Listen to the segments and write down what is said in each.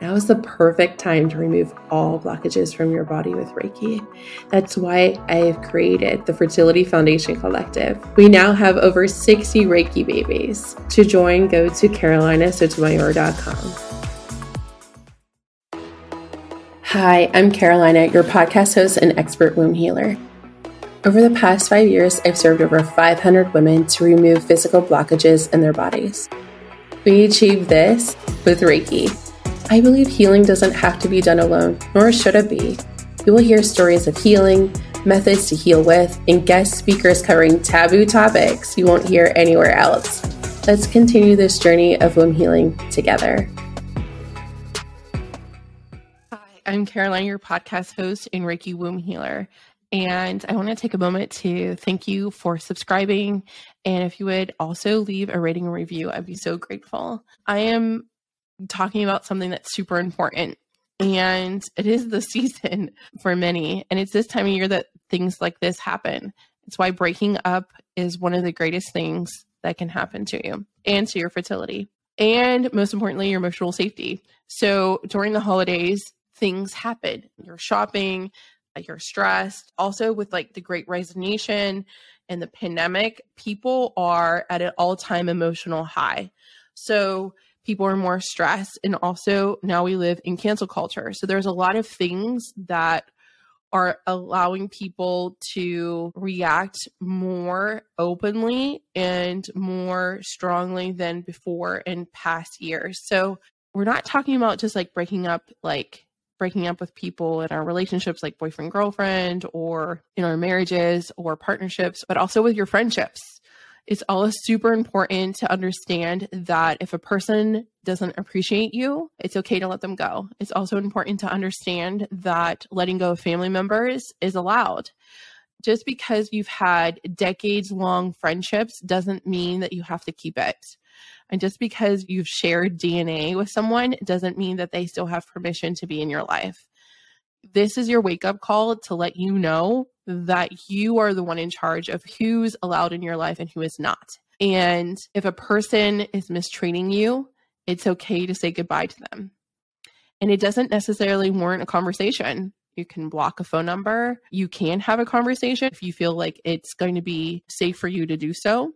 Now is the perfect time to remove all blockages from your body with Reiki. That's why I have created the Fertility Foundation Collective. We now have over 60 Reiki babies. To join, go to carolinasotomayor.com. Hi, I'm Carolina, your podcast host and expert womb healer. Over the past five years, I've served over 500 women to remove physical blockages in their bodies. We achieve this with Reiki. I believe healing doesn't have to be done alone, nor should it be. You will hear stories of healing, methods to heal with, and guest speakers covering taboo topics you won't hear anywhere else. Let's continue this journey of womb healing together. Hi, I'm Carolina, your podcast host and Reiki womb healer. And I want to take a moment to thank you for subscribing. And if you would also leave a rating and review, I'd be so grateful. I am talking about something that's super important. And it is the season for many. And it's this time of year that things like this happen. It's why breaking up is one of the greatest things that can happen to you and to your fertility. And most importantly, your emotional safety. So during the holidays, things happen. You're shopping, you're stressed. Also, with like the great resignation and the pandemic, people are at an all time emotional high. So people are more stressed. And also, now we live in cancel culture. So there's a lot of things that are allowing people to react more openly and more strongly than before in past years. So we're not talking about just like breaking up like breaking up with people in our relationships like boyfriend girlfriend or in our marriages or partnerships but also with your friendships it's always super important to understand that if a person doesn't appreciate you it's okay to let them go. It's also important to understand that letting go of family members is allowed. Just because you've had decades long friendships doesn't mean that you have to keep it. And just because you've shared DNA with someone doesn't mean that they still have permission to be in your life. This is your wake up call to let you know that you are the one in charge of who's allowed in your life and who is not. And if a person is mistreating you, it's okay to say goodbye to them. And it doesn't necessarily warrant a conversation. You can block a phone number. You can have a conversation if you feel like it's going to be safe for you to do so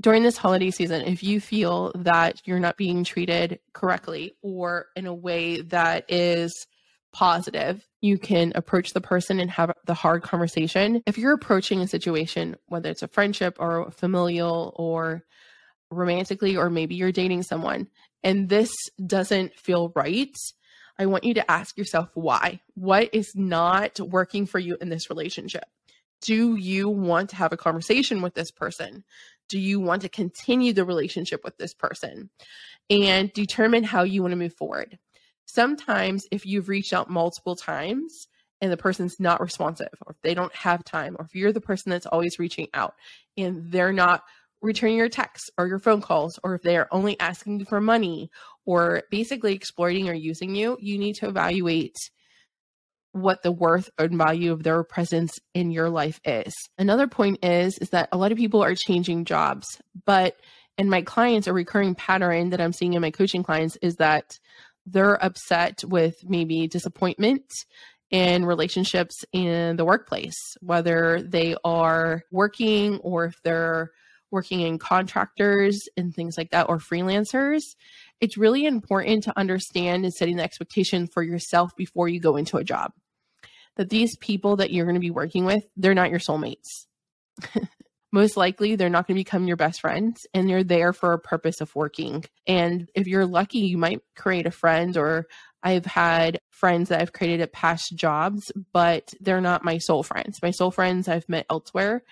during this holiday season, if you feel that you're not being treated correctly or in a way that is positive, you can approach the person and have the hard conversation. If you're approaching a situation, whether it's a friendship or familial or romantically, or maybe you're dating someone, and this doesn't feel right, I want you to ask yourself why. What is not working for you in this relationship? Do you want to have a conversation with this person? do you want to continue the relationship with this person and determine how you want to move forward sometimes if you've reached out multiple times and the person's not responsive or if they don't have time or if you're the person that's always reaching out and they're not returning your texts or your phone calls or if they are only asking you for money or basically exploiting or using you you need to evaluate what the worth and value of their presence in your life is. Another point is is that a lot of people are changing jobs, but in my clients a recurring pattern that I'm seeing in my coaching clients is that they're upset with maybe disappointment in relationships in the workplace, whether they are working or if they're working in contractors and things like that or freelancers it's really important to understand and setting the expectation for yourself before you go into a job that these people that you're going to be working with, they're not your soulmates. Most likely, they're not going to become your best friends and you're there for a purpose of working. And if you're lucky, you might create a friend or I've had friends that I've created at past jobs, but they're not my soul friends. My soul friends I've met elsewhere,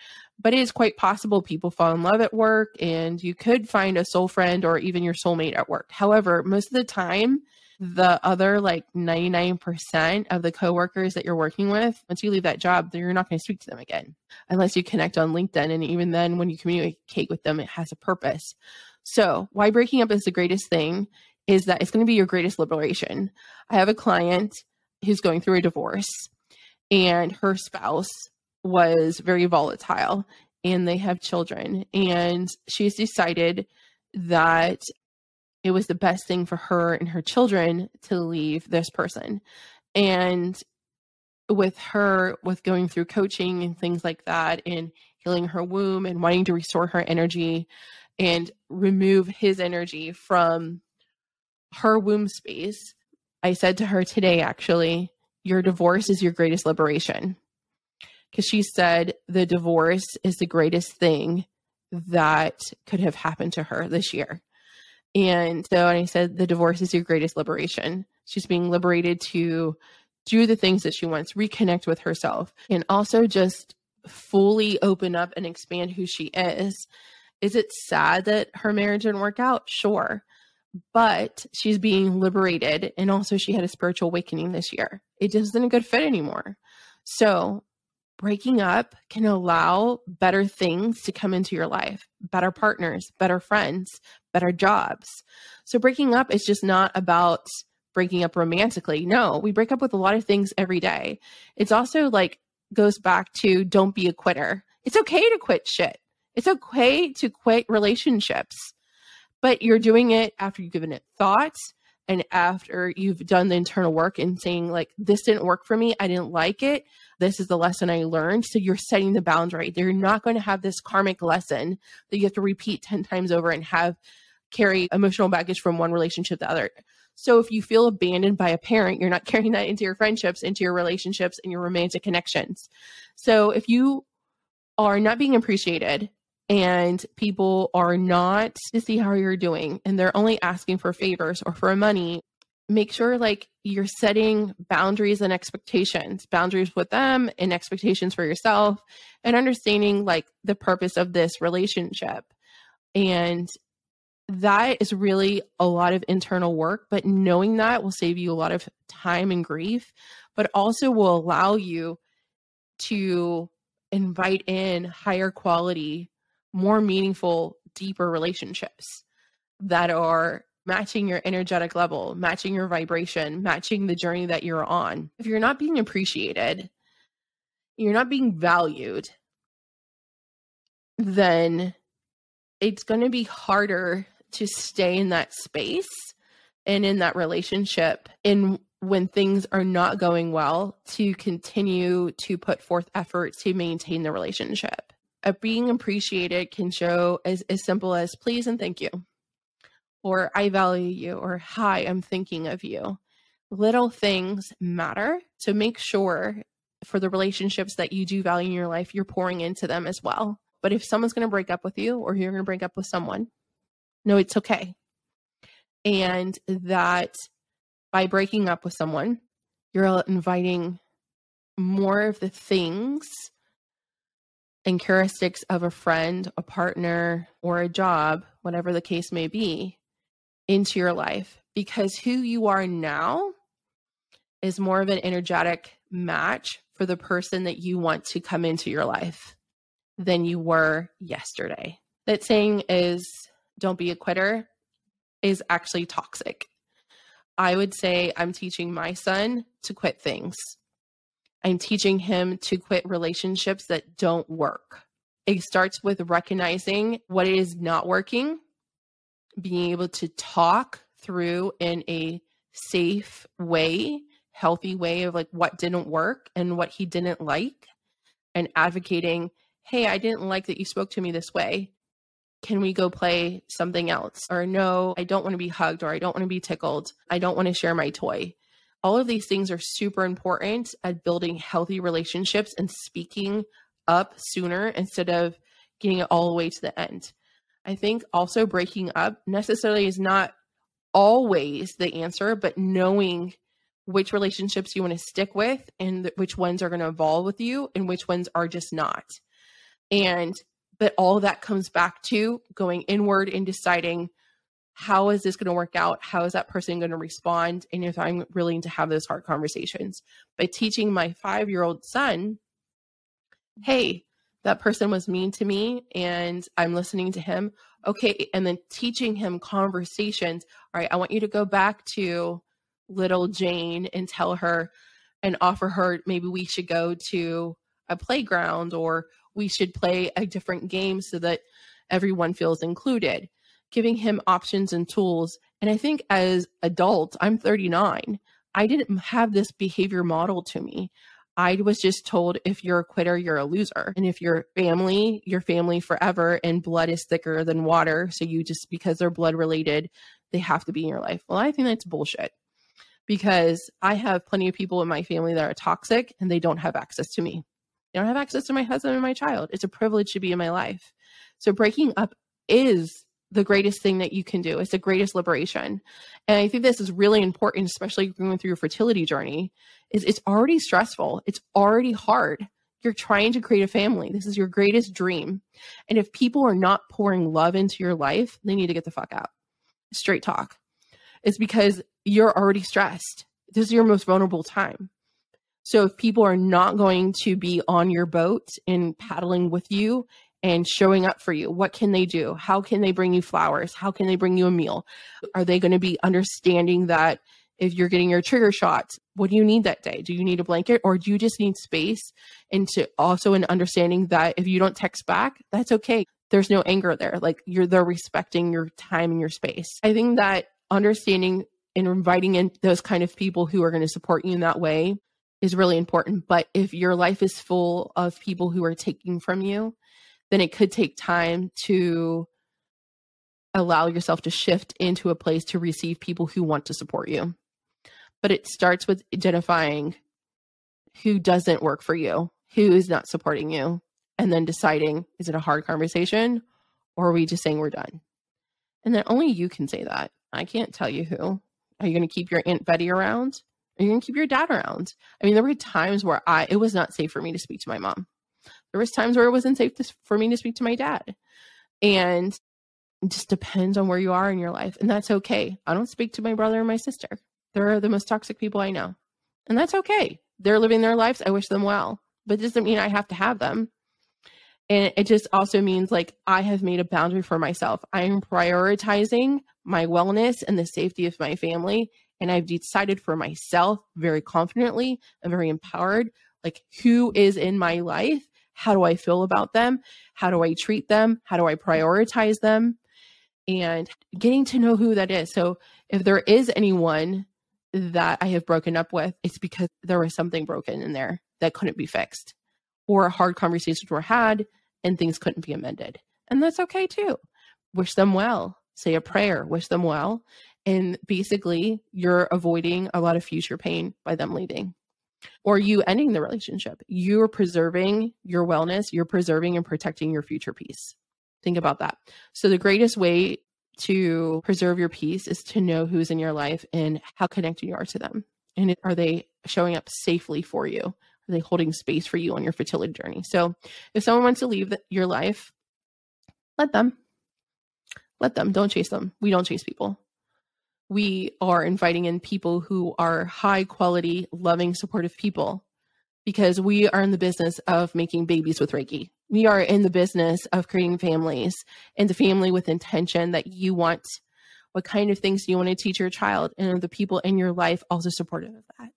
but it is quite possible people fall in love at work and you could find a soul friend or even your soulmate at work. However, most of the time, the other like 99% of the coworkers that you're working with, once you leave that job, you're not going to speak to them again unless you connect on LinkedIn. And even then, when you communicate with them, it has a purpose. So, why breaking up is the greatest thing is that it's going to be your greatest liberation. I have a client who's going through a divorce, and her spouse was very volatile and they have children and she's decided that it was the best thing for her and her children to leave this person. And with her, with going through coaching and things like that, and healing her womb and wanting to restore her energy and remove his energy from her womb space, I said to her today, actually, your divorce is your greatest liberation. Because she said the divorce is the greatest thing that could have happened to her this year. And so and I said, the divorce is your greatest liberation. She's being liberated to do the things that she wants, reconnect with herself, and also just fully open up and expand who she is. Is it sad that her marriage didn't work out? Sure. But she's being liberated. And also, she had a spiritual awakening this year. It just isn't a good fit anymore. So breaking up can allow better things to come into your life better partners, better friends, better jobs. So, breaking up is just not about breaking up romantically. No, we break up with a lot of things every day. It's also like goes back to don't be a quitter. It's okay to quit shit. It's okay to quit relationships, but you're doing it after you've given it thoughts and after you've done the internal work and saying like this didn't work for me i didn't like it this is the lesson i learned. So you're setting the boundary. They're not going to have this karmic lesson that you have to repeat 10 times over and have carry emotional baggage from one relationship to the other. So if you feel abandoned by a parent you're not carrying that into your friendships into your relationships and your romantic connections. So if you are not being appreciated and people are not to see how you're doing and they're only asking for favors or for money make sure like you're setting boundaries and expectations boundaries with them and expectations for yourself and understanding like the purpose of this relationship. And that is really a lot of internal work but knowing that will save you a lot of time and grief but also will allow you to invite in higher quality more meaningful, deeper relationships that are matching your energetic level, matching your vibration, matching the journey that you're on. If you're not being appreciated, you're not being valued, then it's going to be harder to stay in that space and in that relationship and when things are not going well to continue to put forth effort to maintain the relationship a being appreciated can show as, as simple as please and thank you or i value you or hi i'm thinking of you. Little things matter so make sure for the relationships that you do value in your life you're pouring into them as well. But if someone's going to break up with you or you're going to break up with someone no it's okay. And that by breaking up with someone you're inviting more of the things and characteristics of a friend, a partner, or a job, whatever the case may be, into your life because who you are now is more of an energetic match for the person that you want to come into your life than you were yesterday. That saying is don't be a quitter is actually toxic. I would say I'm teaching my son to quit things I'm teaching him to quit relationships that don't work. It starts with recognizing what is not working, being able to talk through in a safe way, healthy way of like what didn't work and what he didn't like, and advocating, hey, I didn't like that you spoke to me this way. Can we go play something else? Or no, I don't want to be hugged or I don't want to be tickled. I don't want to share my toy all of these things are super important at building healthy relationships and speaking up sooner instead of getting it all the way to the end. I think also breaking up necessarily is not always the answer, but knowing which relationships you want to stick with and which ones are going to evolve with you and which ones are just not. And but all that comes back to going inward and deciding how is this going to work out? How is that person going to respond? And if I'm willing to have those hard conversations by teaching my five year old son, hey, that person was mean to me and I'm listening to him. Okay. And then teaching him conversations. All right. I want you to go back to little Jane and tell her and offer her maybe we should go to a playground or we should play a different game so that everyone feels included giving him options and tools And I think as adults, I'm 39, I didn't have this behavior model to me. I was just told if you're a quitter, you're a loser. And if you're family, you're family forever, and blood is thicker than water. So you just, because they're blood related, they have to be in your life. Well, I think that's bullshit because I have plenty of people in my family that are toxic and they don't have access to me. They don't have access to my husband and my child. It's a privilege to be in my life. So breaking up is the greatest thing that you can do. It's the greatest liberation. And I think this is really important, especially going through your fertility journey, is it's already stressful. It's already hard. You're trying to create a family. This is your greatest dream. And if people are not pouring love into your life, they need to get the fuck out. Straight talk. It's because you're already stressed. This is your most vulnerable time. So if people are not going to be on your boat and paddling with you and showing up for you, what can they do? How can they bring you flowers? How can they bring you a meal? Are they going to be understanding that if you're getting your trigger shots, what do you need that day? Do you need a blanket or do you just need space? And to also an understanding that if you don't text back, that's okay. There's no anger there. Like you're they're respecting your time and your space. I think that understanding and inviting in those kind of people who are going to support you in that way is really important. But if your life is full of people who are taking from you, then it could take time to allow yourself to shift into a place to receive people who want to support you. But it starts with identifying who doesn't work for you, who is not supporting you, and then deciding is it a hard conversation or are we just saying we're done? And then only you can say that. I can't tell you who. Are you going to keep your Aunt Betty around? Are you going to keep your dad around? I mean, there were times where I it was not safe for me to speak to my mom. There was times where it wasn't safe to, for me to speak to my dad. And it just depends on where you are in your life. And that's okay. I don't speak to my brother and my sister. They're the most toxic people I know. And that's okay. They're living their lives. I wish them well. But it doesn't mean I have to have them. And it just also means like I have made a boundary for myself. I am prioritizing my wellness and the safety of my family and I've decided for myself very confidently and very empowered, like who is in my life? How do I feel about them? How do I treat them? How do I prioritize them? And getting to know who that is. So if there is anyone that I have broken up with, it's because there was something broken in there that couldn't be fixed, or hard conversations were had and things couldn't be amended. And that's okay too. Wish them well, say a prayer, wish them well, and basically, you're avoiding a lot of future pain by them leaving or you ending the relationship. You're preserving your wellness, you're preserving and protecting your future peace. Think about that. So, the greatest way to preserve your peace is to know who's in your life and how connected you are to them. And are they showing up safely for you? Are they holding space for you on your fertility journey? So, if someone wants to leave your life, let them. Let them. Don't chase them. We don't chase people we are inviting in people who are high quality, loving, supportive people because we are in the business of making babies with Reiki. We are in the business of creating families and the family with intention that you want. What kind of things you want to teach your child? And the people in your life also supportive of that?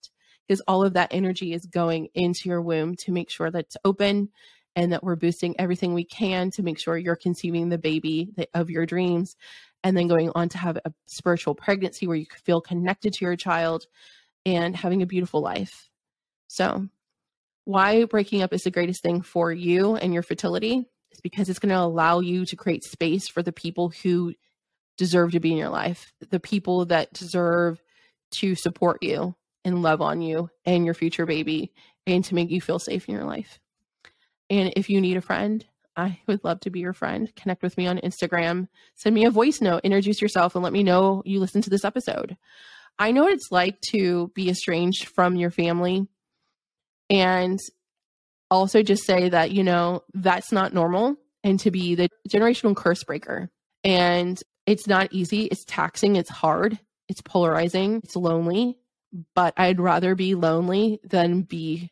Because all of that energy is going into your womb to make sure that it's open and that we're boosting everything we can to make sure you're conceiving the baby of your dreams and then going on to have a spiritual pregnancy where you feel connected to your child and having a beautiful life. So, why breaking up is the greatest thing for you and your fertility is because it's going to allow you to create space for the people who deserve to be in your life, the people that deserve to support you and love on you and your future baby and to make you feel safe in your life. And if you need a friend, I would love to be your friend. Connect with me on Instagram. Send me a voice note, introduce yourself, and let me know you listened to this episode. I know what it's like to be estranged from your family. And also just say that, you know, that's not normal and to be the generational curse breaker. And it's not easy, it's taxing, it's hard, it's polarizing, it's lonely. But I'd rather be lonely than be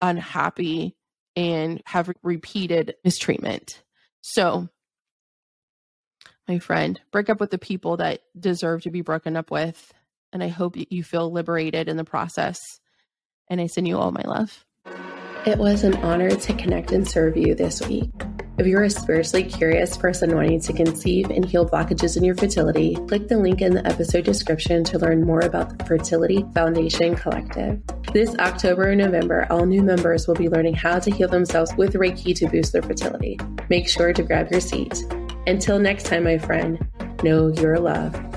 unhappy and have repeated mistreatment. So, my friend, break up with the people that deserve to be broken up with. And I hope you feel liberated in the process. And I send you all my love. It was an honor to connect and serve you this week. If you're a spiritually curious person wanting to conceive and heal blockages in your fertility, click the link in the episode description to learn more about the Fertility Foundation Collective. This October and November, all new members will be learning how to heal themselves with Reiki to boost their fertility. Make sure to grab your seat. Until next time, my friend, know your love.